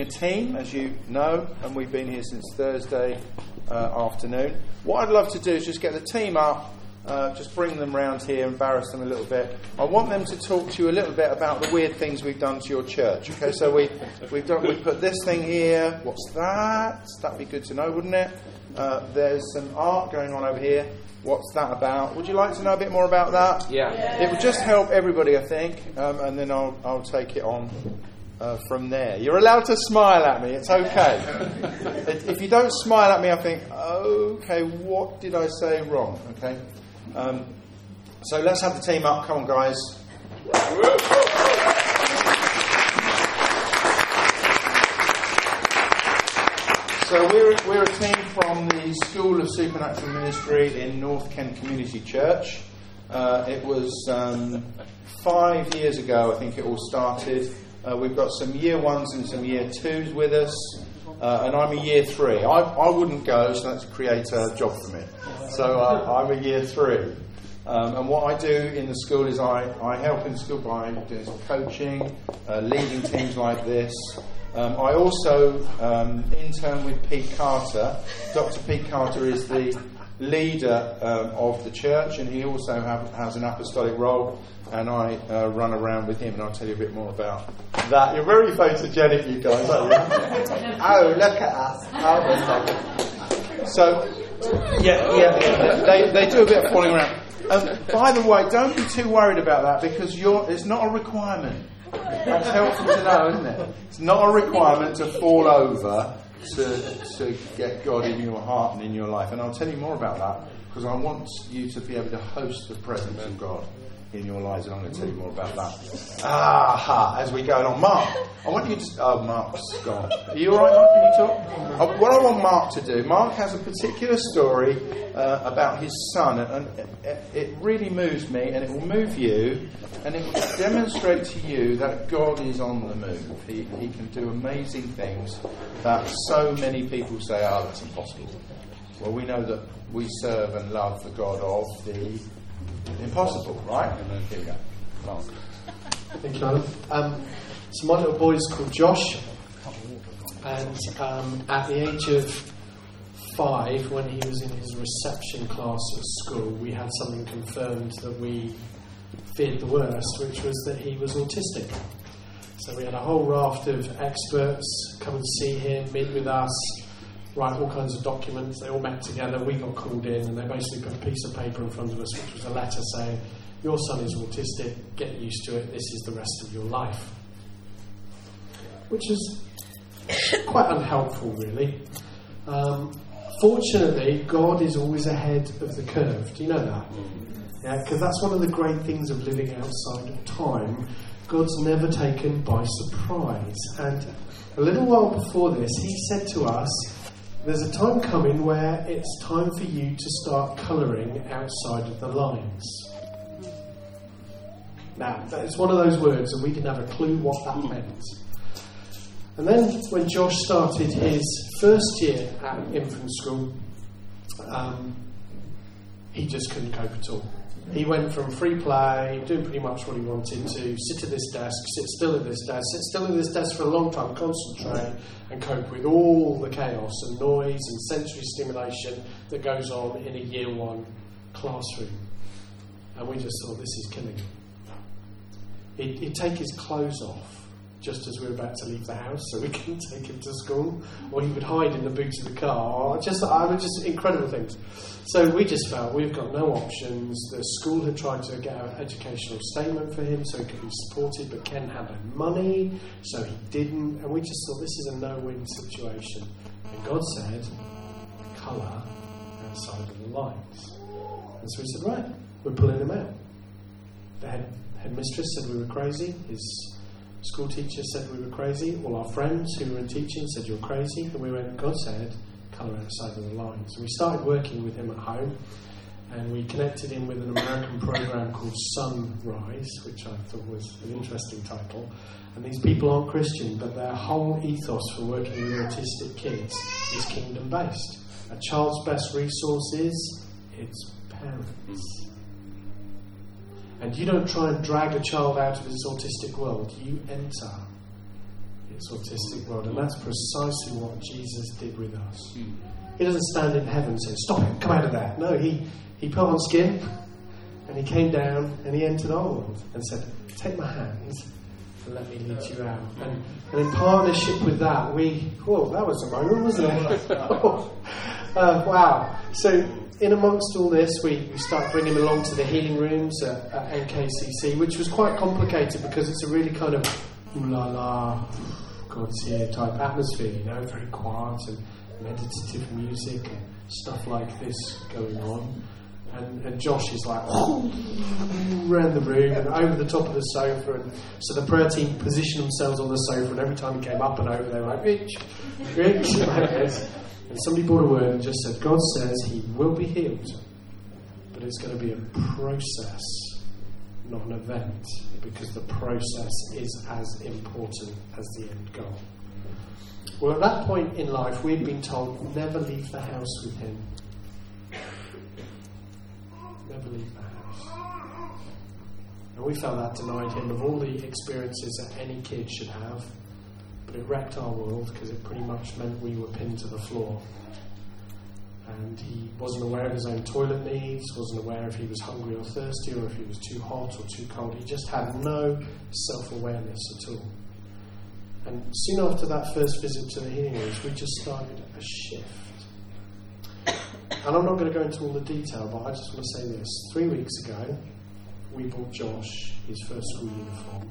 a team, as you know, and we've been here since Thursday uh, afternoon. What I'd love to do is just get the team up, uh, just bring them round here, embarrass them a little bit. I want them to talk to you a little bit about the weird things we've done to your church. Okay, so we, we've done, we put this thing here. What's that? That'd be good to know, wouldn't it? Uh, there's some art going on over here. What's that about? Would you like to know a bit more about that? Yeah. It would just help everybody, I think, um, and then I'll, I'll take it on uh, from there. You're allowed to smile at me, it's okay. if you don't smile at me, I think, okay, what did I say wrong? Okay? Um, so let's have the team up. Come on, guys. So we're, we're a team from the School of Supernatural Ministry in North Kent Community Church. Uh, it was um, five years ago, I think it all started. Uh, we've got some year ones and some year twos with us, uh, and I'm a year three. I, I wouldn't go, so that's create a job for me. So uh, I'm a year three. Um, and what I do in the school is I, I help in school by doing some coaching, uh, leading teams like this. Um, I also um, intern with Pete Carter. Dr. Pete Carter is the leader um, of the church, and he also have, has an apostolic role. And I uh, run around with him, and I'll tell you a bit more about that. You're very photogenic, you guys, aren't you? oh, look at us! Oh, so, yeah, yeah, they, they do a bit of falling around. Um, by the way, don't be too worried about that because it's not a requirement. That's helpful to know, isn't it? It's not a requirement to fall over to, to get God in your heart and in your life. And I'll tell you more about that because I want you to be able to host the presence of God in your lives, and I'm going to tell you more about that. Aha, as we go along. Mark, I want you to. Oh, Mark's gone. Are you alright, Mark? Can you talk? Uh, what I want Mark to do, Mark has a particular story uh, about his son, and, and it, it really moves me, and it will move you, and it will demonstrate to you that God is on the move. He, he can do amazing things that so many people say, oh, that's impossible. Well, we know that we serve and love the God of the impossible, right? And then here we go. Mark. Thank you, Alan. Um, so my little boy is called Josh, and um, at the age of five, when he was in his reception class at school, we had something confirmed that we feared the worst, which was that he was autistic. So we had a whole raft of experts come and see him, meet with us, write all kinds of documents. They all met together. We got called in, and they basically put a piece of paper in front of us, which was a letter saying, "Your son is autistic. Get used to it. This is the rest of your life." Which is quite unhelpful, really. Um, fortunately, God is always ahead of the curve. Do you know that? Yeah, because that's one of the great things of living outside of time. God's never taken by surprise. And a little while before this, He said to us, there's a time coming where it's time for you to start colouring outside of the lines. Now, it's one of those words, and we didn't have a clue what that meant. And then, when Josh started his first year at infant school, um, he just couldn't cope at all. He went from free play, doing pretty much what he wanted to, sit at this desk, sit still at this desk, sit still at this desk for a long time, concentrate, and cope with all the chaos and noise and sensory stimulation that goes on in a year one classroom. And we just thought, this is killing him. He'd, he'd take his clothes off just as we were about to leave the house so we couldn't take him to school, or he would hide in the boot of the car. Just, I mean, just incredible things. So we just felt we've got no options. The school had tried to get an educational statement for him so he could be supported, but Kent had no money, so he didn't. And we just thought this is a no-win situation. And God said, colour outside of the lines. And so we said, right, we're pulling him out. The head, headmistress said we were crazy. His school teacher said we were crazy. All our friends who were in teaching said you're crazy. And we went, God said, colour outside of the lines. And we started working with him at home. And we connected him with an American program called Son-Rise, which I thought was an interesting title. And these people aren't Christian, but their whole ethos for working with autistic kids is kingdom based. A child's best resource is its parents. And you don't try and drag a child out of his autistic world, you enter its autistic world, and that's precisely what Jesus did with us. He doesn't stand in heaven and say, Stop it, come out of there. No, he, he put on skin and he came down and he entered our world and said, Take my hand and let me lead you out. And, and in partnership with that, we, oh, that was a moment, wasn't it? uh, wow. So, in amongst all this, we, we start bringing him along to the healing rooms at, at NKCC, which was quite complicated because it's a really kind of ooh la la, God's here type atmosphere, you know, very quiet and meditative music and stuff like this going on. And, and Josh is like around the room and over the top of the sofa. And so the prayer team positioned themselves on the sofa, and every time he came up and over, they were like, Rich, Rich. and somebody brought a word and just said, God says he will be healed, but it's going to be a process, not an event, because the process is as important as the end goal. Well, at that point in life, we'd been told never leave the house with him. Never leave the house. And we felt that denied him of all the experiences that any kid should have. But it wrecked our world because it pretty much meant we were pinned to the floor. And he wasn't aware of his own toilet needs, wasn't aware if he was hungry or thirsty, or if he was too hot or too cold. He just had no self awareness at all. And soon after that first visit to the healing rooms, we just started a shift. And I'm not going to go into all the detail, but I just want to say this. Three weeks ago, we bought Josh his first school uniform.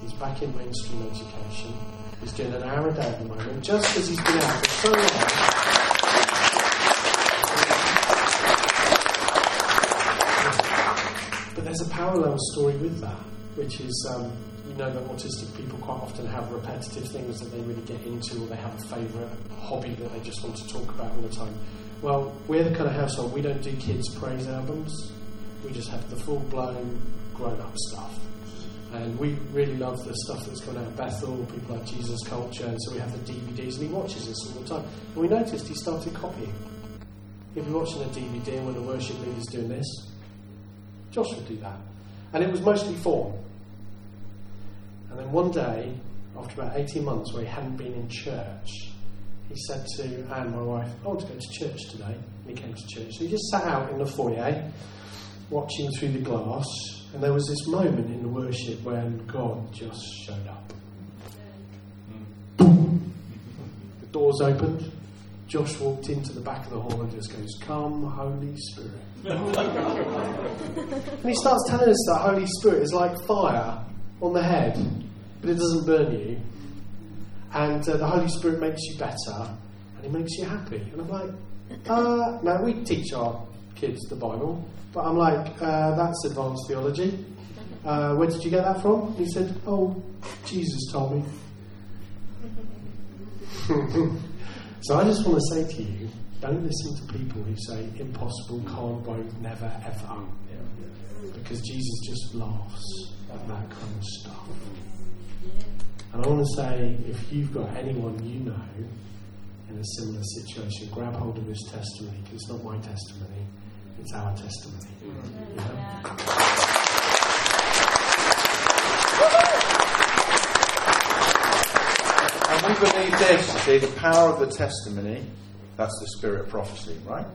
He's back in mainstream education. He's doing an hour a day at the moment, just because he's been out for so long. But there's a parallel story with that, which is um, you know that autistic people quite often have repetitive things that they really get into, or they have a favourite hobby that they just want to talk about all the time. Well, we're the kind of household we don't do kids' praise albums. We just have the full blown grown up stuff. And we really love the stuff that's gone out of Bethel, people like Jesus Culture, and so we have the DVDs, and he watches this all the time. And we noticed he started copying. He'd be watching a DVD, and when the worship leader's doing this, Josh would do that. And it was mostly form. And then one day, after about 18 months where he hadn't been in church, he said to Anne, my wife, I want to go to church today. And he came to church. So he just sat out in the foyer, watching through the glass, and there was this moment in the worship when God just showed up. The doors opened. Josh walked into the back of the hall and just goes, Come, Holy Spirit. and he starts telling us that Holy Spirit is like fire on the head, but it doesn't burn you. And uh, the Holy Spirit makes you better, and it makes you happy. And I'm like, uh, now we teach our kids the Bible, but I'm like, uh, that's advanced theology. Uh, where did you get that from? He said, Oh, Jesus told me. so I just want to say to you, don't listen to people who say impossible, can't, won't, never, ever. Because Jesus just laughs at that kind of stuff. And I want to say, if you've got anyone you know in a similar situation, grab hold of this testimony, because it's not my testimony, it's our testimony. You know? And we believe this, see, the power of the testimony, that's the spirit of prophecy, right?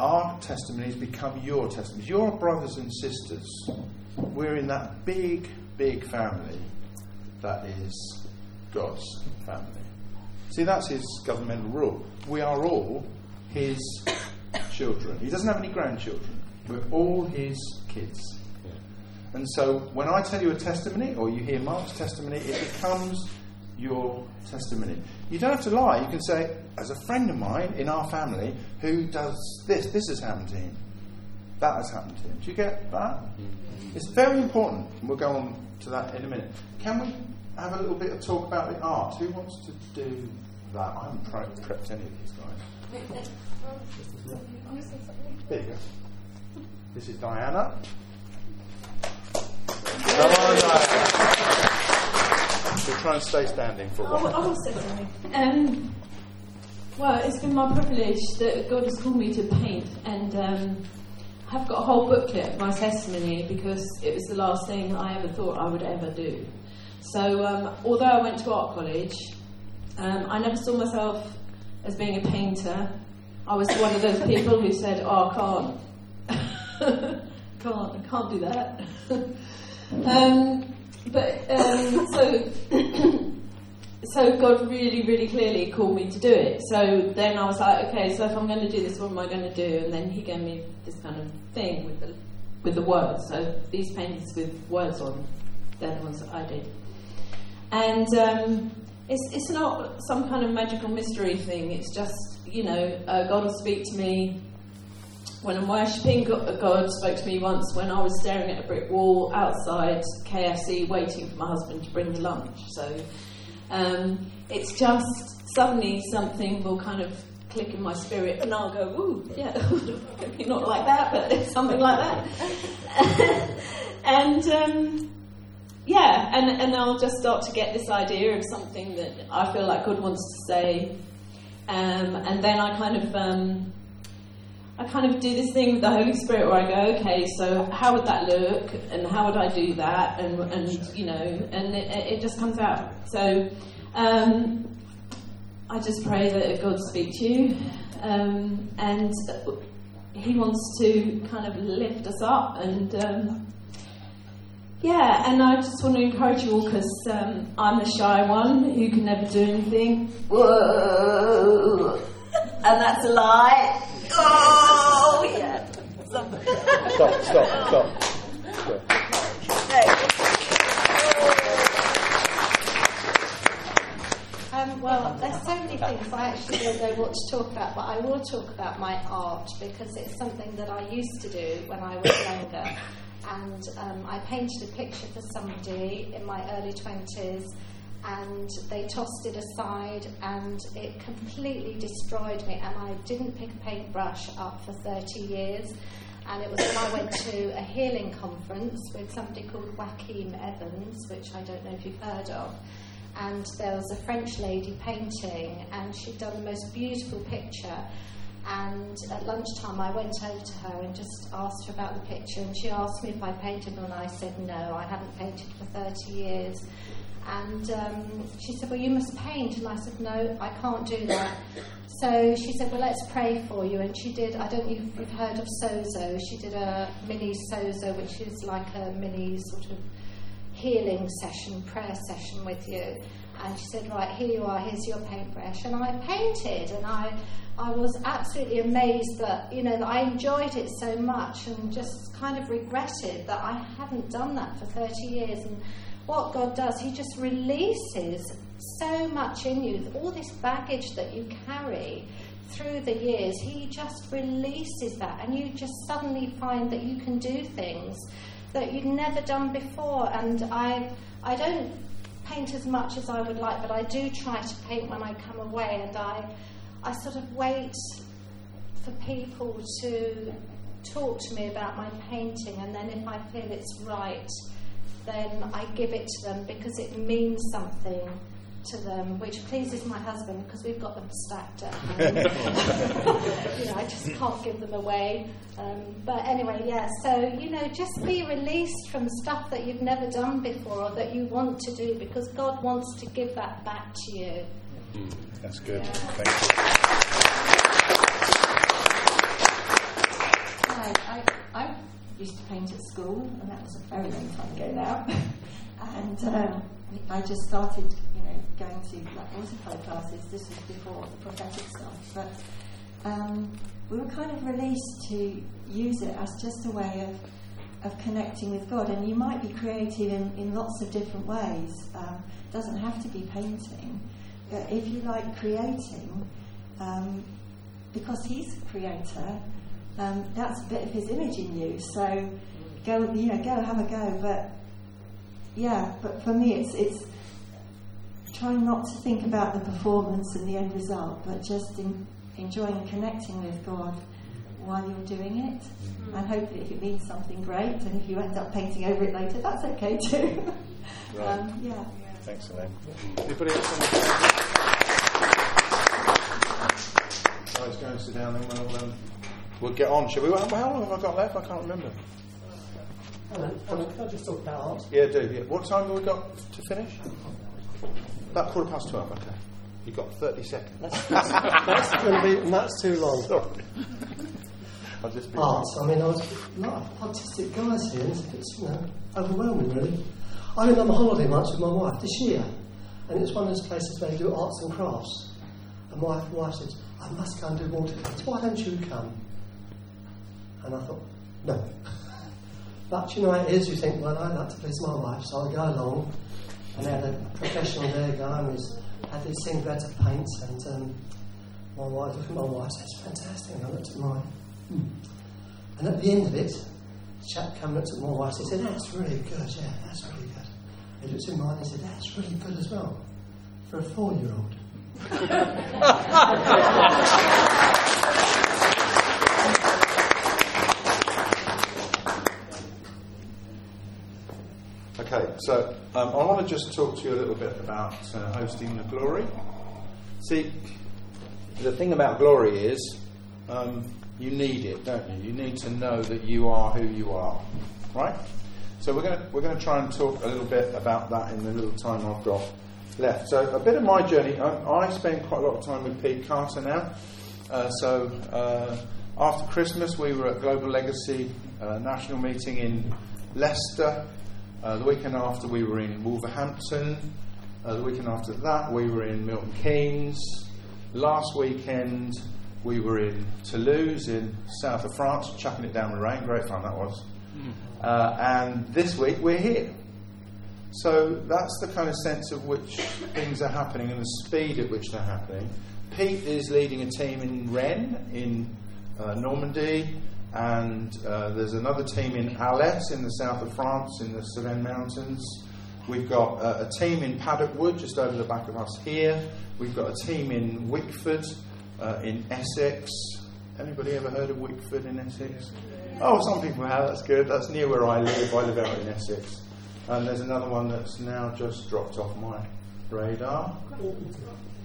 Our testimonies become your testimonies. Your brothers and sisters, we're in that big, big family that is God's family. See, that's his governmental rule. We are all his children. He doesn't have any grandchildren. We're all his kids. And so when I tell you a testimony, or you hear Mark's testimony, it becomes your testimony. You don't have to lie. You can say, as a friend of mine in our family who does this, this has happened to him. That has happened to him. Do you get that? Mm-hmm. It's very important. And we'll go on to that in a minute. Can we have a little bit of talk about the art? Who wants to do that? I haven't pre- prepped any of these guys. There you go. This is Diana. Come on, Diana. We'll try and stay standing for a I will, while. I will say something. Um, well, it's been my privilege that God has called me to paint, and um, I've got a whole booklet of my testimony because it was the last thing I ever thought I would ever do. So, um, although I went to art college, um, I never saw myself as being a painter. I was one of those people who said, "Oh, I can't, can't, I can't do that." um, but um, so, so God really, really clearly called me to do it. So then I was like, okay, so if I'm going to do this, what am I going to do? And then He gave me this kind of thing with the with the words. So these paintings with words on, they're the ones that I did. And um, it's, it's not some kind of magical mystery thing. It's just, you know, uh, God will speak to me when I'm worshipping. God spoke to me once when I was staring at a brick wall outside KFC waiting for my husband to bring the lunch. So um, it's just suddenly something will kind of click in my spirit and I'll go, ooh, yeah, not like that, but something like that. and um, yeah, and, and I'll just start to get this idea of something that I feel like God wants to say. Um, and then I kind of um, I kind of do this thing with the Holy Spirit where I go, okay, so how would that look, and how would I do that, and, and you know, and it, it just comes out. So um, I just pray that God speak to you, um, and He wants to kind of lift us up and um, yeah, and I just want to encourage you all because um, I'm the shy one who can never do anything. Whoa! and that's a lie. Oh, yeah. Stop, stop, stop. stop. Um, well, there's so many things I actually don't know what to talk about, but I will talk about my art because it's something that I used to do when I was younger. And um, I painted a picture for somebody in my early 20s, and they tossed it aside, and it completely destroyed me. And I didn't pick a paintbrush up for 30 years. And it was when I went to a healing conference with somebody called Joachim Evans, which I don't know if you've heard of and there was a French lady painting, and she'd done the most beautiful picture. And at lunchtime, I went over to her and just asked her about the picture, and she asked me if I painted, and I said no, I haven't painted for 30 years. And um, she said, Well, you must paint. And I said, No, I can't do that. So she said, Well, let's pray for you. And she did, I don't know if you've heard of Sozo. She did a mini Sozo, which is like a mini sort of healing session, prayer session with you. And she said, Right, here you are, here's your paintbrush. And I painted, and I, I was absolutely amazed that, you know, that I enjoyed it so much and just kind of regretted that I hadn't done that for 30 years. And what God does, He just releases so much in you, all this baggage that you carry through the years, He just releases that, and you just suddenly find that you can do things that you've never done before. And I, I don't paint as much as I would like, but I do try to paint when I come away, and I, I sort of wait for people to talk to me about my painting, and then if I feel it's right, then I give it to them because it means something to them, which pleases my husband because we've got them stacked at home. you know, I just can't give them away. Um, but anyway, yeah, so, you know, just be released from stuff that you've never done before or that you want to do because God wants to give that back to you. That's good. Yeah. Thank Hi, I, I used to paint at school, and that was a very long time ago now. and um, I just started, you know, going to like watercolour classes. This was before the prophetic stuff, but um, we were kind of released to use it as just a way of of connecting with God. And you might be creative in, in lots of different ways. Um, doesn't have to be painting. Uh, if you like creating, um, because He's a creator, um, that's a bit of His image in you. So go, you know, go have a go. But yeah, but for me, it's it's trying not to think about the performance and the end result, but just in, enjoying connecting with God while you're doing it. And hopefully, if it means something great, and if you end up painting over it later, that's okay too. Right. um, yeah. you. Thanks, Elaine. Anybody else on the Guys, go and sit down then. We'll, um, we'll get on, shall we? How how long have I got left? I can't remember. Alan, Alan, can I just talk about art? Yeah, do. Yeah. What time have we got to finish? About quarter past twelve. Okay. You've got thirty seconds. That's going to be, that's too long. Sorry. I'll just be. Art, I mean, I was a lot of artistic guys here, and it's you know, overwhelming, really. I went on a holiday once with my wife this year, and it's one of those places where they do arts and crafts. And my wife said, I must go and do watercolours. Why don't you come? And I thought, no. But you know it is, you think, well, I'd like to please my wife, so I'll go along. And they had a professional there going who's had this thing where to paint, and um, my wife looked at my wife and it's fantastic. And I looked at mine. "Hmm." And at the end of it, the chap came and looked at my wife and said, that's really good, yeah, that's really good. He looked at mine and said, that's really good as well, for a four-year-old. Okay, so um, I want to just talk to you a little bit about uh, hosting the glory. See, the thing about glory is um, you need it, don't you? You need to know that you are who you are, right? So we're going to we're going to try and talk a little bit about that in the little time I've got left. So a bit of my journey. I, I spend quite a lot of time with Pete Carter now. Uh, so uh, after Christmas, we were at Global Legacy uh, National Meeting in Leicester. Uh, the weekend after, we were in Wolverhampton. Uh, the weekend after that, we were in Milton Keynes. Last weekend, we were in Toulouse in south of France, chucking it down with rain. Great fun that was. Uh, and this week, we're here. So that's the kind of sense of which things are happening and the speed at which they're happening. Pete is leading a team in Rennes in uh, Normandy, and uh, there's another team in Alès in the south of France in the Cevennes Mountains. We've got uh, a team in Paddock Wood just over the back of us here. We've got a team in Wickford uh, in Essex. Anybody ever heard of Wickford in Essex? Oh, some people have. That's good. That's near where I live. I live out in Essex. And there's another one that's now just dropped off my radar.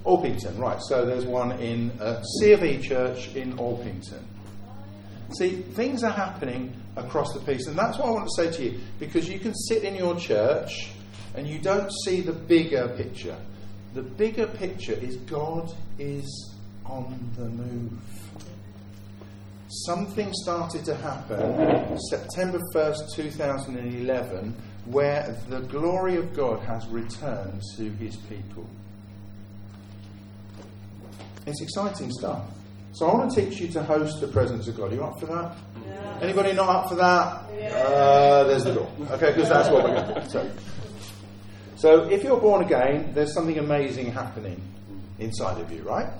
Orpington, right. So there's one in uh, C of E Church in Orpington. See, things are happening across the piece, and that's what I want to say to you, because you can sit in your church and you don't see the bigger picture. The bigger picture is God is on the move. Something started to happen September 1st, 2011, where the glory of God has returned to his people. It's exciting stuff. So I want to teach you to host the presence of God. Are you up for that? Yeah. Anybody not up for that? Yeah. Uh, there's the door. Okay, because that's what we're going to do. So, so if you're born again, there's something amazing happening inside of you, right?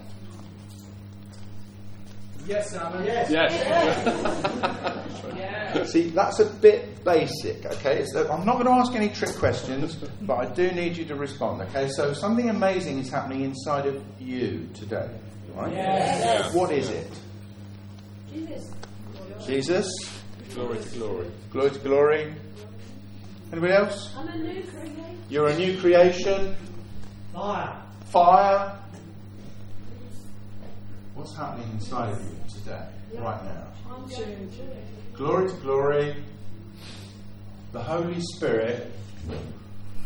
Yes, Simon. Yes. Yes. See, that's a bit basic, okay? So I'm not going to ask any trick questions, but I do need you to respond, okay? So something amazing is happening inside of you today, right? Yes. What is it? Jesus. Jesus? Glory to glory. Glory to glory. Anybody else? I'm a new creation. You're a new creation. Fire. Fire. What's happening inside of you today, right now? Glory to glory. The Holy Spirit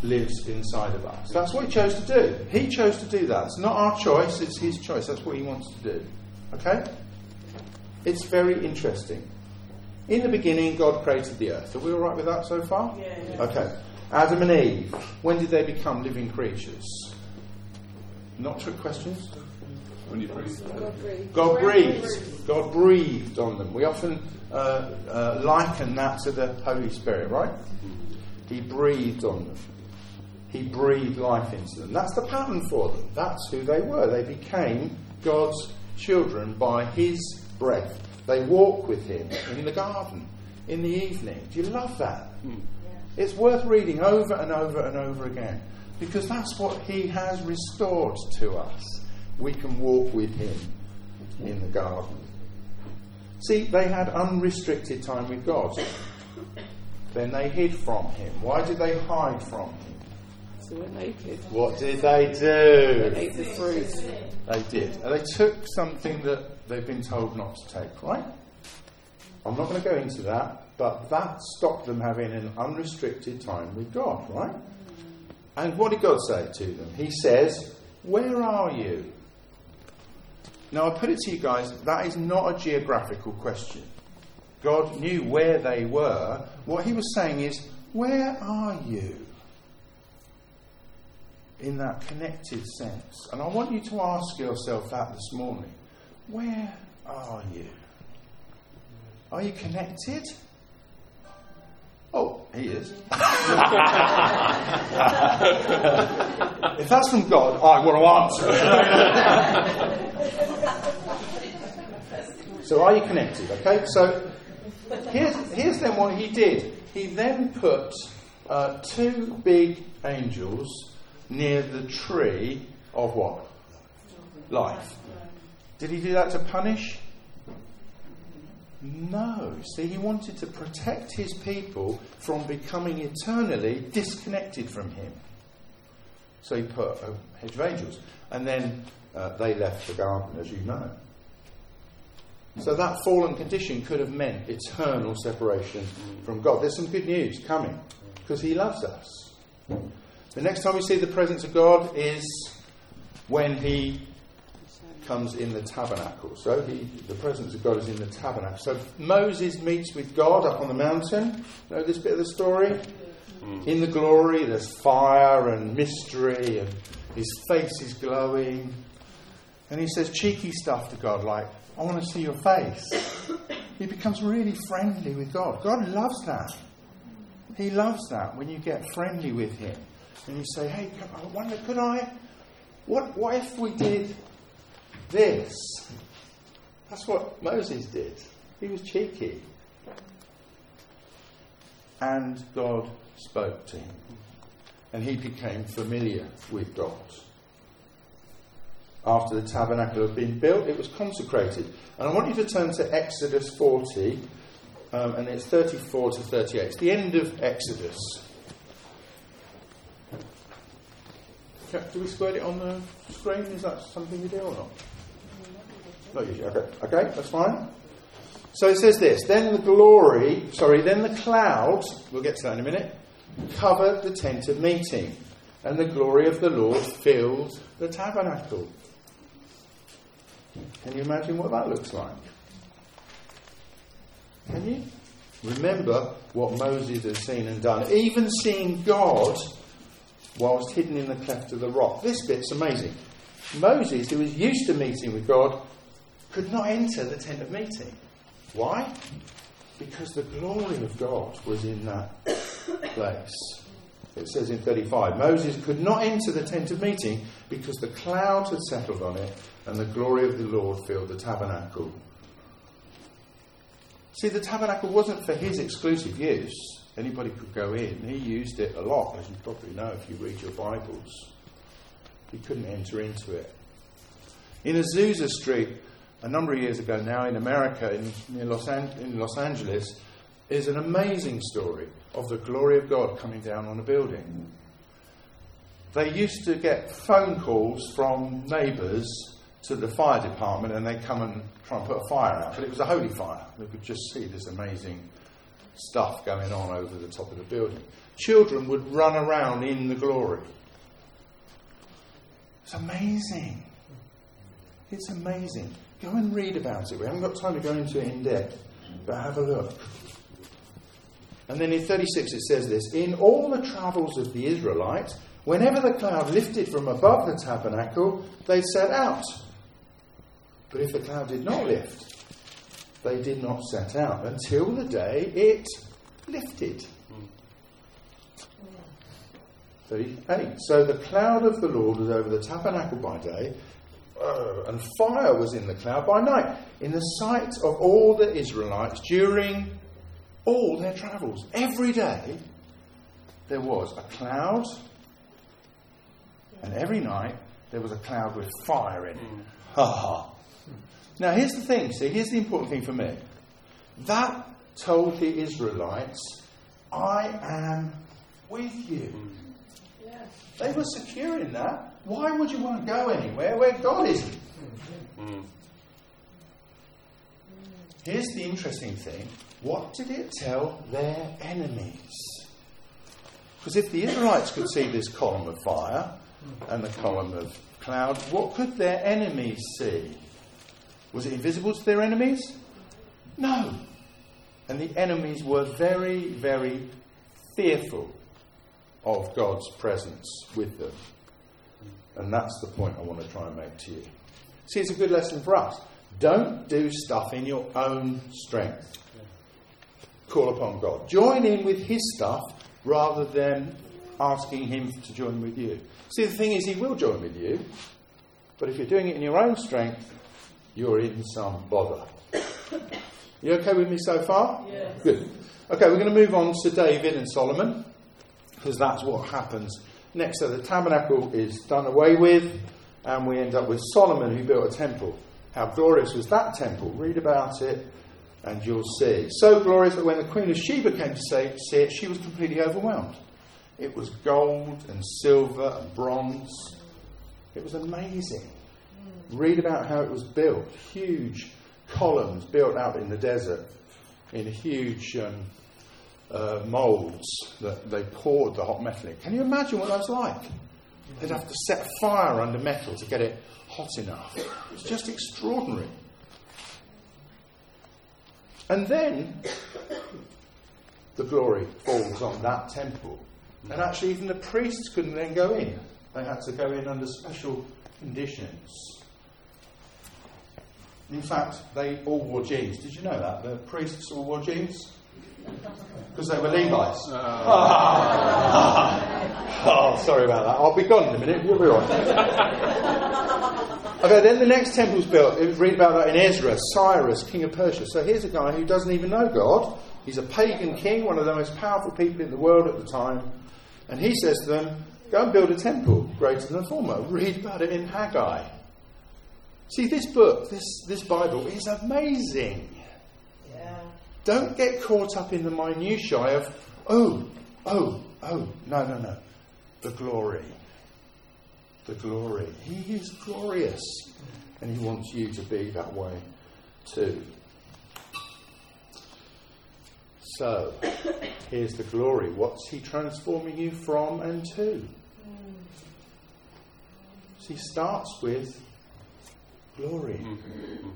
lives inside of us. That's what He chose to do. He chose to do that. It's not our choice, it's His choice. That's what He wants to do. Okay? It's very interesting. In the beginning, God created the earth. Are we all right with that so far? Yeah. Okay. Adam and Eve, when did they become living creatures? Not trick questions? When you breathe. God breathed. God breathed on them. We often uh, uh, liken that to the Holy Spirit, right? He breathed on them. He breathed life into them. That's the pattern for them. That's who they were. They became God's children by His breath. They walk with Him in the garden in the evening. Do you love that? Hmm. It's worth reading over and over and over again because that's what He has restored to us. We can walk with Him in the garden. See, they had unrestricted time with God. Then they hid from Him. Why did they hide from Him? We're naked. What did they do? They ate the fruit. They did. And they took something that they've been told not to take, right? I'm not going to go into that, but that stopped them having an unrestricted time with God, right? And what did God say to them? He says, Where are you? Now, I put it to you guys, that is not a geographical question. God knew where they were. What he was saying is, Where are you? In that connected sense. And I want you to ask yourself that this morning. Where are you? Are you connected? Oh, he is. if that's from God, I want to answer. so, are you connected? Okay, so here's, here's then what he did. He then put uh, two big angels near the tree of what? Life. Did he do that to punish? No. See, he wanted to protect his people from becoming eternally disconnected from him. So he put a hedge of angels. And then uh, they left the garden, as you know. So that fallen condition could have meant eternal separation from God. There's some good news coming because he loves us. The next time we see the presence of God is when he comes in the tabernacle. So he, the presence of God is in the tabernacle. So Moses meets with God up on the mountain. Know this bit of the story? Hmm. In the glory, there's fire and mystery, and his face is glowing. And he says cheeky stuff to God like, I want to see your face. He becomes really friendly with God. God loves that. He loves that when you get friendly with him. And you say, hey, I wonder, could I? What, what if we did this. That's what Moses did. He was cheeky. And God spoke to him. And he became familiar with God. After the tabernacle had been built, it was consecrated. And I want you to turn to Exodus 40, um, and it's 34 to 38. It's the end of Exodus. Do we square it on the screen? Is that something you do or not? Not usually. Okay. Okay, that's fine. So it says this Then the glory, sorry, then the cloud, we'll get to that in a minute, covered the tent of meeting, and the glory of the Lord filled the tabernacle. Can you imagine what that looks like? Can you? Remember what Moses had seen and done. Even seeing God whilst hidden in the cleft of the rock. This bit's amazing. Moses, who was used to meeting with God, could not enter the tent of meeting. Why? Because the glory of God was in that place. It says in 35 Moses could not enter the tent of meeting because the cloud had settled on it and the glory of the Lord filled the tabernacle. See, the tabernacle wasn't for his exclusive use. Anybody could go in. He used it a lot, as you probably know if you read your Bibles. He couldn't enter into it. In Azusa Street, a number of years ago now in America, in, in, Los, An- in Los Angeles, is an amazing story of the glory of God coming down on a building. They used to get phone calls from neighbours to the fire department and they'd come and try and put a fire out. But it was a holy fire. They could just see this amazing stuff going on over the top of the building. Children would run around in the glory. It's amazing. It's amazing. Go and read about it. We haven't got time to go into it in depth, but have a look. And then in 36 it says this In all the travels of the Israelites, whenever the cloud lifted from above the tabernacle, they set out. But if the cloud did not lift, they did not set out until the day it lifted. 38. So the cloud of the Lord was over the tabernacle by day, uh, and fire was in the cloud by night, in the sight of all the Israelites during all their travels. Every day there was a cloud, and every night there was a cloud with fire in it. Ha ha. Now, here's the thing see, here's the important thing for me. That told the Israelites, I am with you. They were secure in that. Why would you want to go anywhere where God isn't? here's the interesting thing what did it tell their enemies? Because if the Israelites could see this column of fire and the column of cloud, what could their enemies see? Was it invisible to their enemies? No. And the enemies were very, very fearful of God's presence with them. And that's the point I want to try and make to you. See, it's a good lesson for us. Don't do stuff in your own strength. Call upon God. Join in with His stuff rather than asking Him to join with you. See, the thing is, He will join with you, but if you're doing it in your own strength, you're in some bother. You okay with me so far? Yes. Good. Okay, we're going to move on to David and Solomon, because that's what happens next. So the tabernacle is done away with, and we end up with Solomon who built a temple. How glorious was that temple? Read about it, and you'll see. So glorious that when the Queen of Sheba came to say, see it, she was completely overwhelmed. It was gold and silver and bronze. It was amazing. Read about how it was built. Huge columns built out in the desert in huge um, uh, moulds that they poured the hot metal in. Can you imagine what that was like? They'd have to set fire under metal to get it hot enough. It's just extraordinary. And then the glory falls on that temple. And actually, even the priests couldn't then go in. They had to go in under special conditions. In fact, they all wore jeans. Did you know that? The priests all wore jeans? Because they were Levites. Uh. oh, sorry about that. I'll be gone in a minute. You'll be all right. okay, then the next temple's built. We read about that in Ezra. Cyrus, king of Persia. So here's a guy who doesn't even know God. He's a pagan king, one of the most powerful people in the world at the time. And he says to them, Go and build a temple greater than the former. Read about it in Haggai. See, this book, this, this Bible, is amazing. Yeah. Don't get caught up in the minutiae of, oh, oh, oh, no, no, no. The glory. The glory. He is glorious. And He wants you to be that way too. So, here's the glory. What's He transforming you from and to? So He starts with glory. Mm-hmm.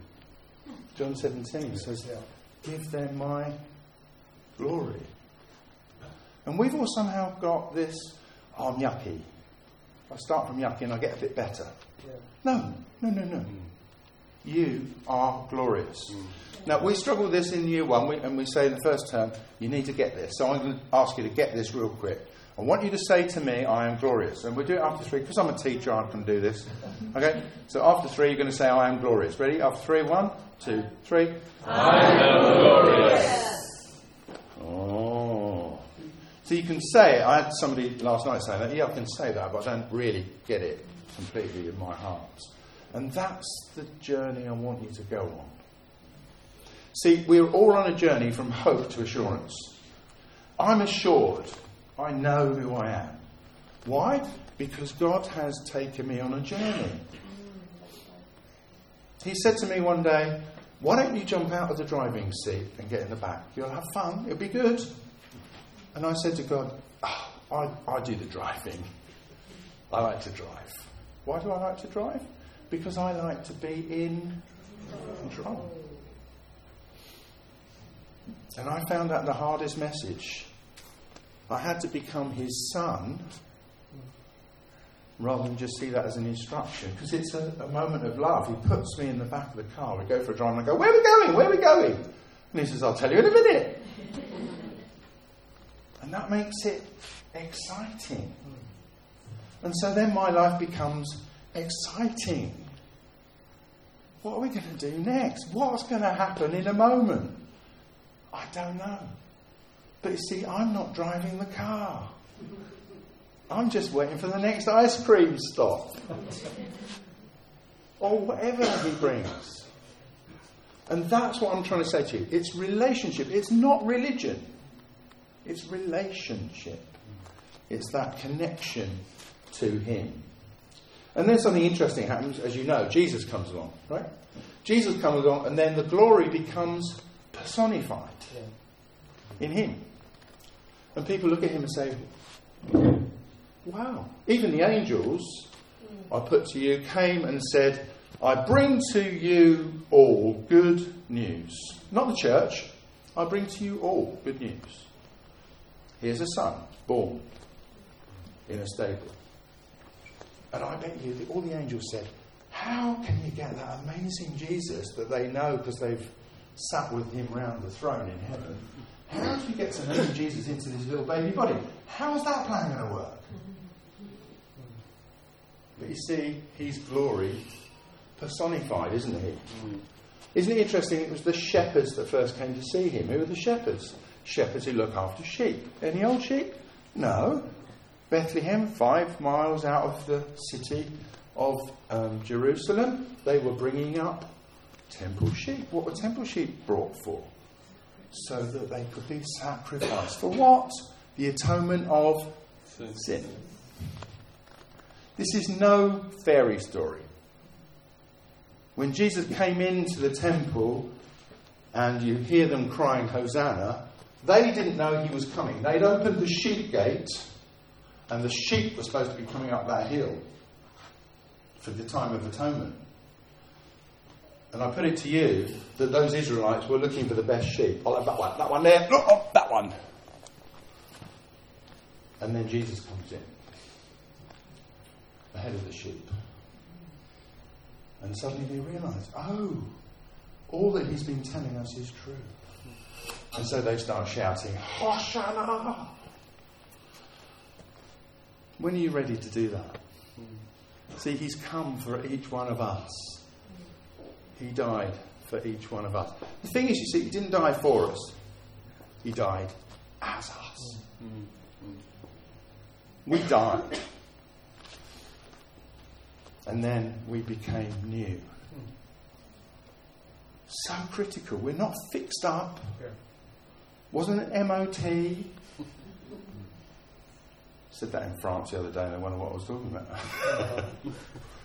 John 17 says, Give them my glory. And we've all somehow got this, oh, I'm yucky. I start from yucky and I get a bit better. No, no, no, no. You are glorious. Mm. Now, we struggle with this in year one, we, and we say in the first term, you need to get this. So I'm going to ask you to get this real quick. I want you to say to me, I am glorious. And we'll do it after three, because I'm a teacher, I can do this. Okay? So after three, you're going to say, I am glorious. Ready? After three, one, two, three. I am glorious. Oh. So you can say it. I had somebody last night saying that, yeah, I can say that, but I don't really get it completely in my heart. And that's the journey I want you to go on. See, we're all on a journey from hope to assurance. I'm assured. I know who I am. Why? Because God has taken me on a journey. He said to me one day, Why don't you jump out of the driving seat and get in the back? You'll have fun, it'll be good. And I said to God, oh, I, I do the driving. I like to drive. Why do I like to drive? Because I like to be in control. And I found that the hardest message. I had to become his son rather than just see that as an instruction because it's a, a, moment of love. He puts me in the back of the car. We go for a drive and I go, Where are we going? Where are we going? And he says, I'll tell you in a minute. and that makes it exciting. And so then my life becomes exciting. What are we going to do next? What's going to happen in a moment? I don't know. But you see, I'm not driving the car. I'm just waiting for the next ice cream stop. or whatever he brings. And that's what I'm trying to say to you. It's relationship. It's not religion. It's relationship. It's that connection to him. And then something interesting happens, as you know, Jesus comes along, right? Jesus comes along, and then the glory becomes personified in him. And people look at him and say, Wow. Even the angels, mm. I put to you, came and said, I bring to you all good news. Not the church, I bring to you all good news. Here's a son born in a stable. And I bet you that all the angels said, How can you get that amazing Jesus that they know because they've sat with him round the throne in heaven? How do you get to know Jesus into this little baby body? How's that plan going to work? But you see, he's glory personified, isn't he? Isn't it interesting? It was the shepherds that first came to see him. Who are the shepherds? Shepherds who look after sheep. Any old sheep? No. Bethlehem, five miles out of the city of um, Jerusalem, they were bringing up temple sheep. What were temple sheep brought for? So that they could be sacrificed. For what? The atonement of sin. This is no fairy story. When Jesus came into the temple and you hear them crying, Hosanna, they didn't know he was coming. They'd opened the sheep gate and the sheep were supposed to be coming up that hill for the time of atonement. And I put it to you that those Israelites were looking for the best sheep. Have that one, that one there, look, oh, that one. And then Jesus comes in ahead of the sheep. And suddenly they realise, oh, all that he's been telling us is true. And so they start shouting, Hosanna! When are you ready to do that? See, he's come for each one of us. He died for each one of us. The thing is, you see, he didn't die for us, he died as us. We died. And then we became new. So critical. We're not fixed up. Wasn't an MOT. Said that in France the other day and I wonder what I was talking about.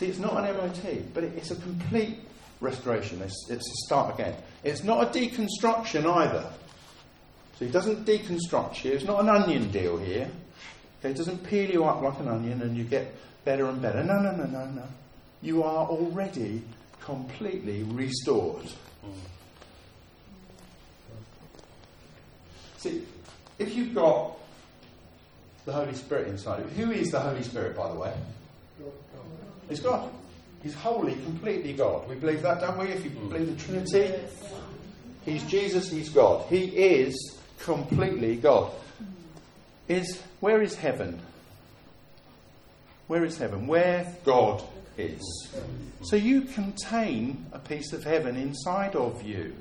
See, it's not an MOT, but it's a complete restoration. It's, it's a start again. It's not a deconstruction either. So he doesn't deconstruct you. It's not an onion deal here. Okay, it doesn't peel you up like an onion and you get better and better. No, no, no, no, no. You are already completely restored. See, if you've got the Holy Spirit inside of you, who is the Holy Spirit, by the way? It's God. He's wholly, completely God. We believe that, don't we? If you believe the Trinity, He's Jesus, He's God. He is completely God. Is where is heaven? Where is heaven? Where God is. So you contain a piece of heaven inside of you.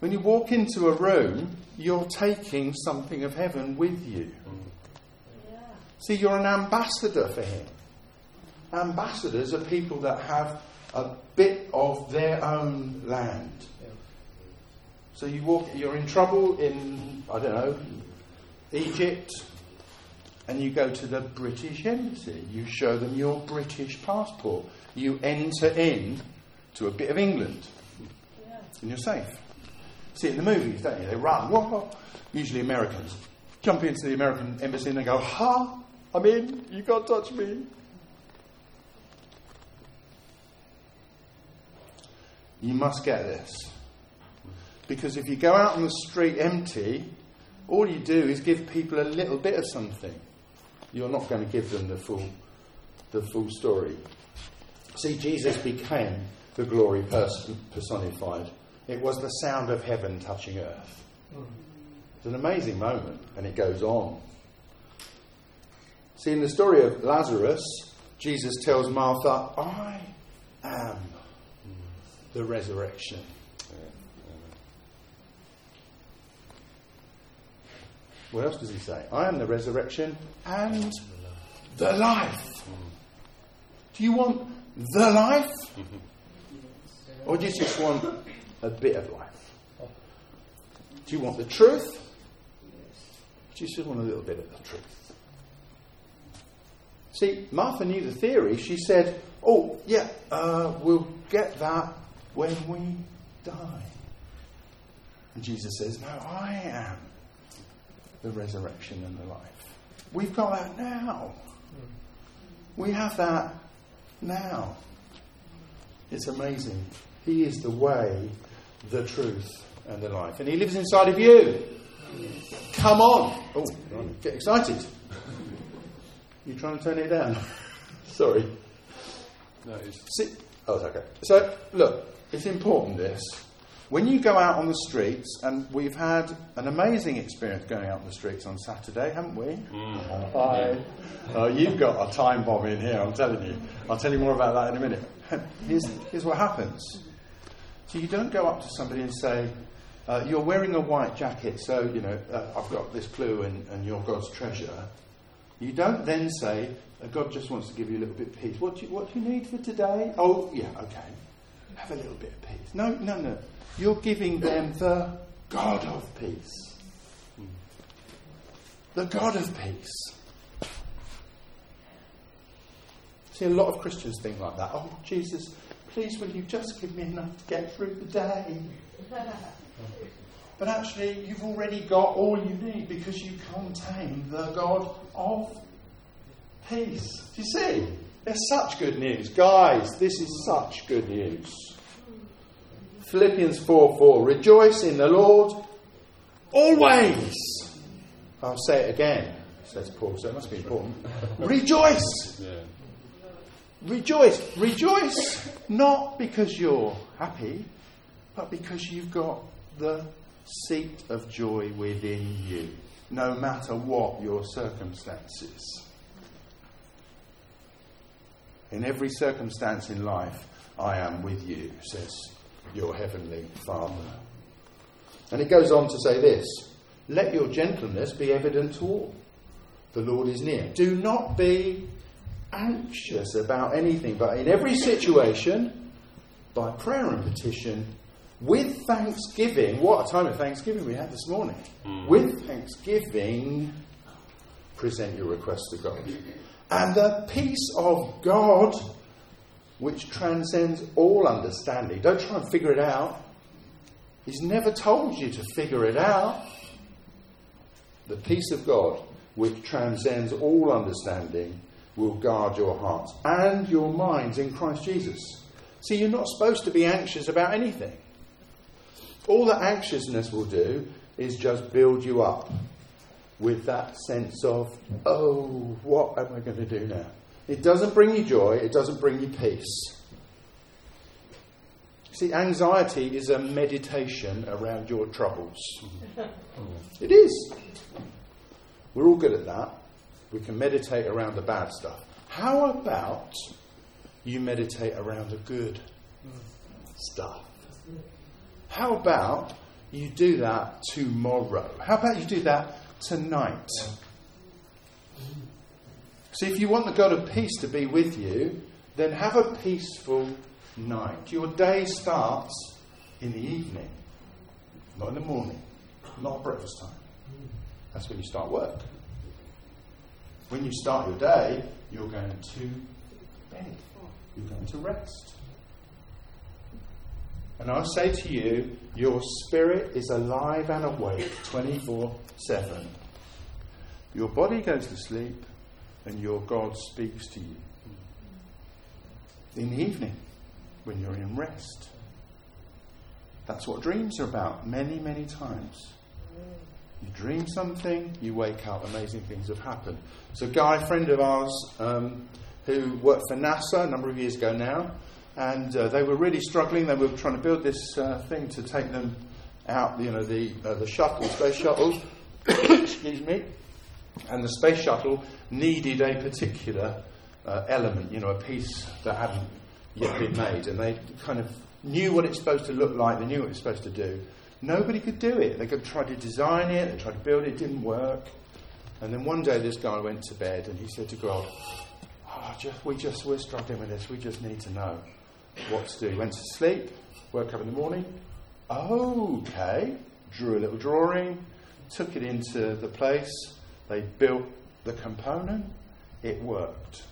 When you walk into a room, you're taking something of heaven with you. See, you're an ambassador for Him. Ambassadors are people that have a bit of their own land. So you walk, you're in trouble in, I don't know, Egypt, and you go to the British Embassy. You show them your British passport. You enter in to a bit of England, and you're safe. See it in the movies, don't you? They run. Whoa. Usually Americans jump into the American embassy and they go, "Ha! I'm in. You can't touch me." You must get this. Because if you go out on the street empty, all you do is give people a little bit of something. You're not going to give them the full, the full story. See, Jesus became the glory person, personified. It was the sound of heaven touching earth. It's an amazing moment, and it goes on. See, in the story of Lazarus, Jesus tells Martha, I am the resurrection. What else does he say? I am the resurrection and the life. Do you want the life? Or do you just want a bit of life? Do you want the truth? Do you just want a little bit of the truth? See, Martha knew the theory. She said, Oh, yeah, uh, we'll get that when we die. And Jesus says, No, I am the resurrection and the life. We've got that now. We have that now. It's amazing. He is the way, the truth, and the life. And He lives inside of you. Come on. Oh, get excited. You trying to turn it down? Sorry. No, it's, See, oh, it's okay. So, look, it's important this. When you go out on the streets, and we've had an amazing experience going out on the streets on Saturday, haven't we? Hi. Oh, you've got a time bomb in here, I'm telling you. I'll tell you more about that in a minute. here's, here's what happens. So you don't go up to somebody and say, uh, you're wearing a white jacket, so, you know, uh, I've got this clue and, and you're God's treasure. You don't then say, uh, God just wants to give you a little bit of peace. What do you, what do you need for today? Oh, yeah, okay. Have a little bit of peace. No, no, no. You're giving them the God of peace. The God of peace. See, a lot of Christians think like that. Oh, Jesus, please will you just give me enough to get through the day? But actually, you've already got all you need because you contain the God of peace. Do you see? There's such good news. Guys, this is such good news. Philippians 4 4. Rejoice in the Lord always. I'll say it again, says Paul, so it must be important. Rejoice! yeah. Rejoice. Rejoice not because you're happy, but because you've got the seat of joy within you, no matter what your circumstances. In every circumstance in life, I am with you, says your heavenly Father. And it goes on to say this Let your gentleness be evident to all. The Lord is near. Do not be anxious about anything, but in every situation, by prayer and petition, with thanksgiving. What a time of thanksgiving we had this morning. Hmm. With thanksgiving, present your request to God. And the peace of God, which transcends all understanding. Don't try and figure it out. He's never told you to figure it out. The peace of God, which transcends all understanding, will guard your hearts and your minds in Christ Jesus. See, you're not supposed to be anxious about anything. All that anxiousness will do is just build you up with that sense of, oh, what am I going to do now? It doesn't bring you joy, it doesn't bring you peace. See, anxiety is a meditation around your troubles. It is. We're all good at that. We can meditate around the bad stuff. How about you meditate around the good stuff? How about you do that tomorrow? How about you do that tonight? See, if you want the God of peace to be with you, then have a peaceful night. Your day starts in the evening, not in the morning, not breakfast time. That's when you start work. When you start your day, you're going to bed, you're going to rest. And I say to you, your spirit is alive and awake 24 7. Your body goes to sleep, and your God speaks to you. In the evening, when you're in rest. That's what dreams are about, many, many times. You dream something, you wake up, amazing things have happened. So, a guy, a friend of ours, um, who worked for NASA a number of years ago now, and uh, they were really struggling. They were trying to build this uh, thing to take them out, you know, the, uh, the shuttle, space shuttle, excuse me, and the space shuttle needed a particular uh, element, you know, a piece that hadn't yet been made, and they kind of knew what it's supposed to look like, they knew what it's supposed to do. Nobody could do it. They could try to design it, they tried to build it, it didn't work. And then one day this guy went to bed and he said to God, oh, just, we just, we're struggling with this, we just need to know what to do. He went to sleep, woke up in the morning, okay, drew a little drawing, took it into the place, they built the component, it worked.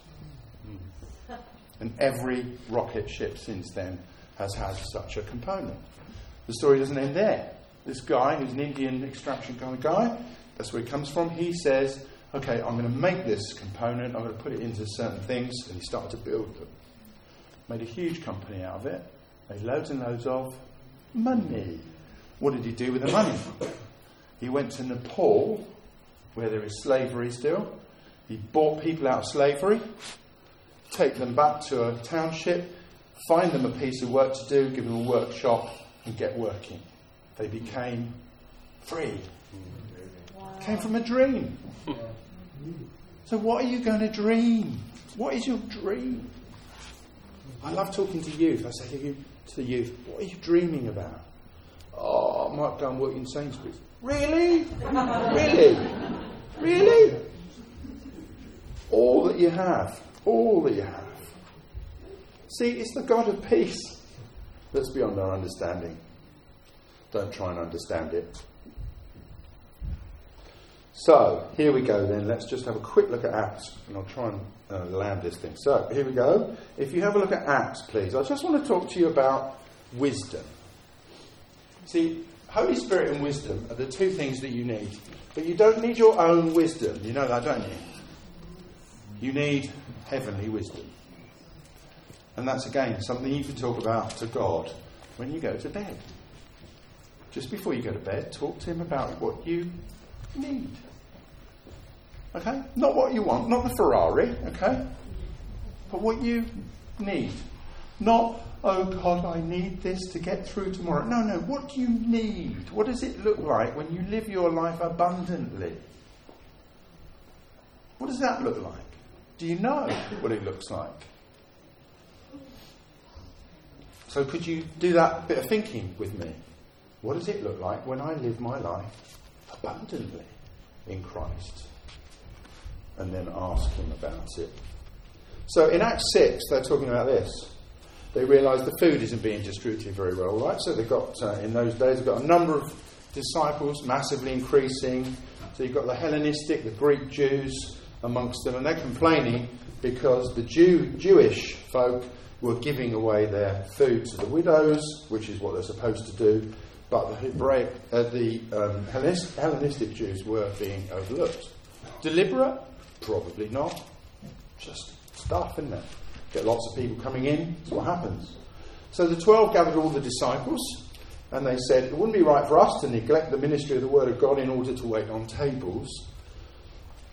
And every rocket ship since then has had such a component. The story doesn't end there. This guy, who's an Indian extraction kind of guy, that's where he comes from, he says, okay, I'm going to make this component, I'm going to put it into certain things, and he started to build them. Made a huge company out of it, made loads and loads of money. What did he do with the money? He went to Nepal, where there is slavery still. He bought people out of slavery, take them back to a township, find them a piece of work to do, give them a workshop, and get working. They became free. Wow. Came from a dream. So, what are you going to dream? What is your dream? I love talking to youth. I say to, you, to the youth, what are you dreaming about? Oh, I might go and work in Sainsbury's. Really? really? Really? All that you have. All that you have. See, it's the God of peace that's beyond our understanding. Don't try and understand it. So, here we go then. Let's just have a quick look at Acts, and I'll try and uh, land this thing. So, here we go. If you have a look at Acts, please, I just want to talk to you about wisdom. See, Holy Spirit and wisdom are the two things that you need. But you don't need your own wisdom. You know that, don't you? You need heavenly wisdom. And that's again something you can talk about to God when you go to bed. Just before you go to bed, talk to Him about what you need. Okay? Not what you want, not the Ferrari, okay? But what you need. Not, oh God, I need this to get through tomorrow. No, no, what do you need? What does it look like when you live your life abundantly? What does that look like? Do you know what it looks like? So, could you do that bit of thinking with me? What does it look like when I live my life abundantly in Christ? And then ask Him about it. So, in Acts 6, they're talking about this. They realise the food isn't being distributed very well, right? So, they've got, uh, in those days, they've got a number of disciples massively increasing. So, you've got the Hellenistic, the Greek Jews amongst them, and they're complaining because the Jew, Jewish folk were giving away their food to the widows, which is what they're supposed to do, but the Hebraic, uh, the um, Hellenistic Jews were being overlooked. Deliberate? Probably not. Just stuff, isn't it? Get lots of people coming in. That's what happens. So the twelve gathered all the disciples, and they said it wouldn't be right for us to neglect the ministry of the Word of God in order to wait on tables.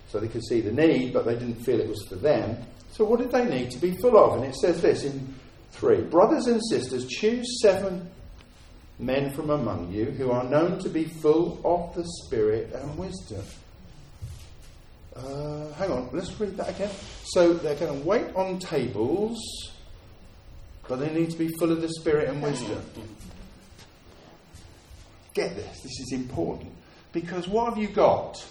So they could see the need, but they didn't feel it was for them. So, what did they need to be full of? And it says this in 3 Brothers and sisters, choose seven men from among you who are known to be full of the Spirit and wisdom. Uh, hang on, let's read that again. So, they're going to wait on tables, but they need to be full of the Spirit and wisdom. Get this, this is important. Because what have you got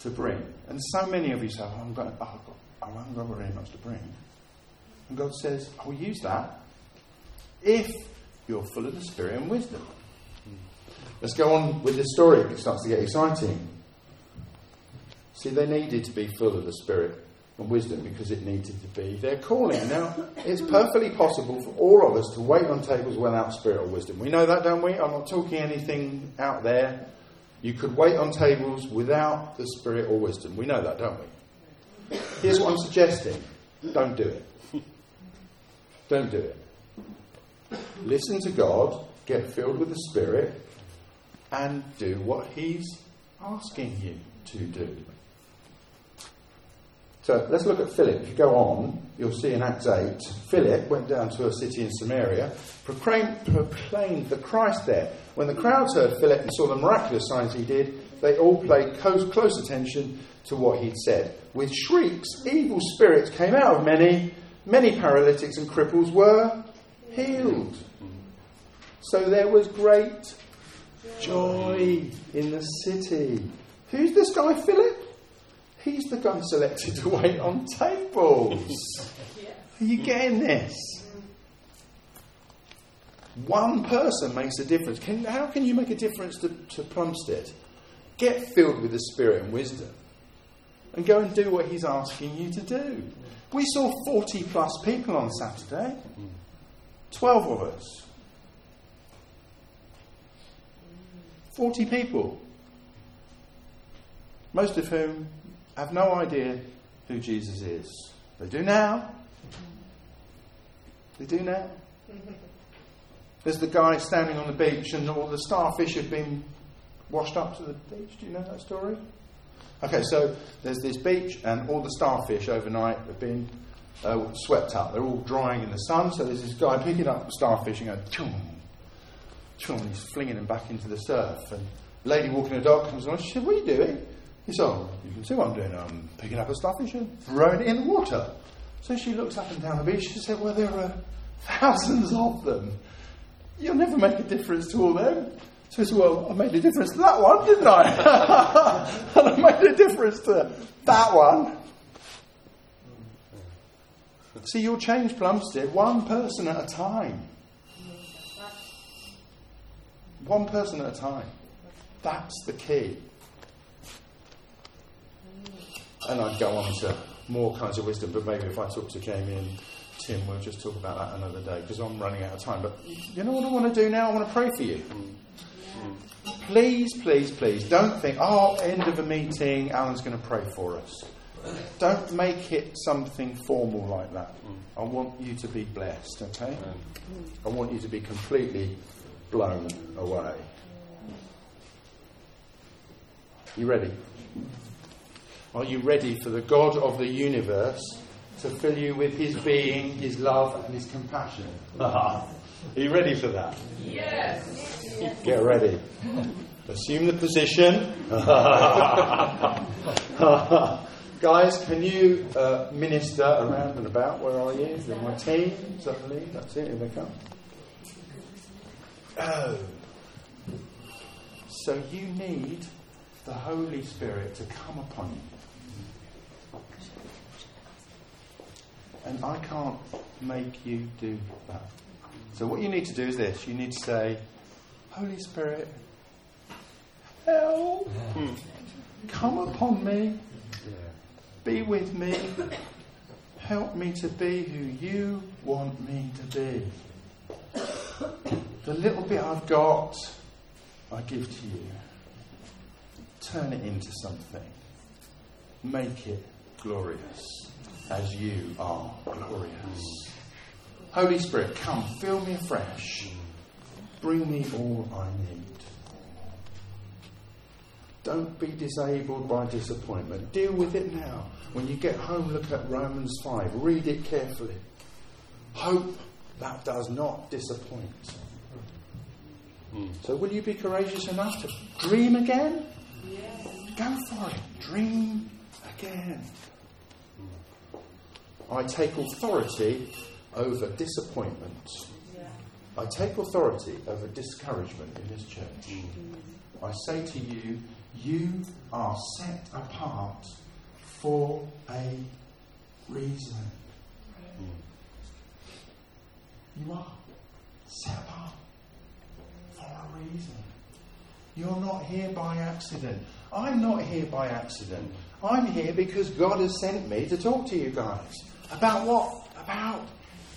to bring? And so many of you say, oh, I'm going, oh, got I haven't got very much to bring. And God says, I will use that if you're full of the Spirit and wisdom. Let's go on with this story. It starts to get exciting. See, they needed to be full of the Spirit and wisdom because it needed to be their calling. Now, it's perfectly possible for all of us to wait on tables without spirit or wisdom. We know that, don't we? I'm not talking anything out there. You could wait on tables without the spirit or wisdom. We know that, don't we? Here's what I'm suggesting don't do it. Don't do it. Listen to God, get filled with the Spirit, and do what He's asking you to do. So let's look at Philip. If you go on, you'll see in Acts 8, Philip went down to a city in Samaria, proclaimed, proclaimed the Christ there. When the crowds heard Philip and saw the miraculous signs he did, they all paid close, close attention to what he'd said. With shrieks, evil spirits came out of many. Many paralytics and cripples were healed. So there was great joy in the city. Who's this guy, Philip? He's the guy selected to wait on tables. Are you getting this? One person makes a difference. Can, how can you make a difference to, to Plumstead? Get filled with the Spirit and wisdom and go and do what He's asking you to do. We saw 40 plus people on Saturday, 12 of us. 40 people, most of whom have no idea who Jesus is. They do now. They do now. There's the guy standing on the beach, and all the starfish have been washed up to the beach. Do you know that story? Okay, so there's this beach, and all the starfish overnight have been uh, swept up. They're all drying in the sun. So there's this guy picking up the starfish and going, chum, chum, and he's flinging them back into the surf. And lady walking the dog comes along. She said, "What are you doing?" He said, "Oh, you can see what I'm doing. I'm picking up a starfish and throwing it in the water." So she looks up and down the beach. She said, "Well, there are thousands of them. You'll never make a difference to all them." So he said, Well, I made a difference to that one, didn't I? and I made a difference to that one. See, you'll change Plumstead one person at a time. One person at a time. That's the key. And I'd go on to more kinds of wisdom, but maybe if I talk to Jamie and Tim, we'll just talk about that another day because I'm running out of time. But you know what I want to do now? I want to pray for you. Please, please, please don't think, oh, end of a meeting, Alan's going to pray for us. Don't make it something formal like that. I want you to be blessed, okay? I want you to be completely blown away. You ready? Are you ready for the God of the universe to fill you with his being, his love, and his compassion? Are you ready for that? Yes. Get ready. Assume the position. Guys, can you uh, minister around and about? Where are you? Is my team? Is that the lead? That's it. Here they come. Oh. So you need the Holy Spirit to come upon you. And I can't make you do that. So what you need to do is this. You need to say, Holy Spirit, help. Come upon me. Be with me. Help me to be who you want me to be. The little bit I've got, I give to you. Turn it into something. Make it glorious as you are glorious. Holy Spirit, come, fill me afresh. Bring me all I need. Don't be disabled by disappointment. Deal with it now. When you get home, look at Romans 5. Read it carefully. Hope that does not disappoint. So, will you be courageous enough to dream again? Go for it. Dream again. I take authority over disappointment. I take authority over discouragement in this church. I say to you, you are set apart for a reason. You are set apart for a reason. You're not here by accident. I'm not here by accident. I'm here because God has sent me to talk to you guys. About what? About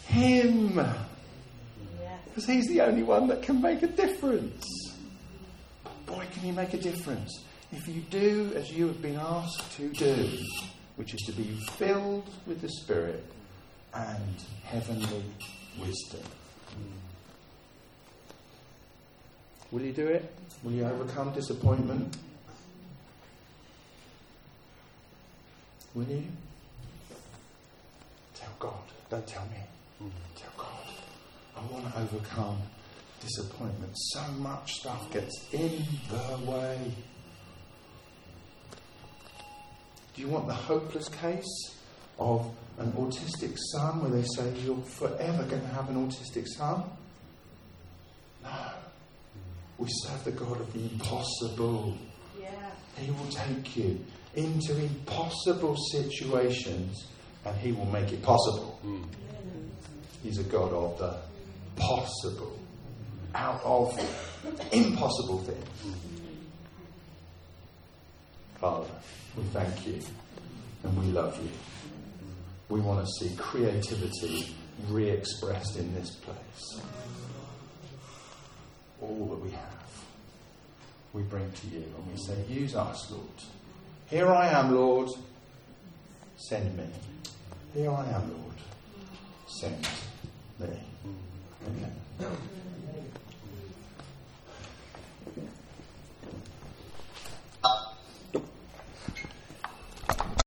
Him. Because He's the only one that can make a difference. Boy, can He make a difference if you do as you have been asked to do, which is to be filled with the Spirit and heavenly wisdom. Will you do it? Will you overcome disappointment? Will you? Tell God. Don't tell me. Mm. Tell God. I want to overcome disappointment. So much stuff gets in the way. Do you want the hopeless case of an autistic son where they say you're forever going to have an autistic son? No. Mm. We serve the God of the impossible. Yeah. He will take you into impossible situations and he will make it possible. Mm. He's a God of the possible, out of impossible things. Father, we thank you and we love you. We want to see creativity re expressed in this place. All that we have, we bring to you and we say, use us, Lord. Here I am, Lord, send me. Here I am, Lord, send me. Okay.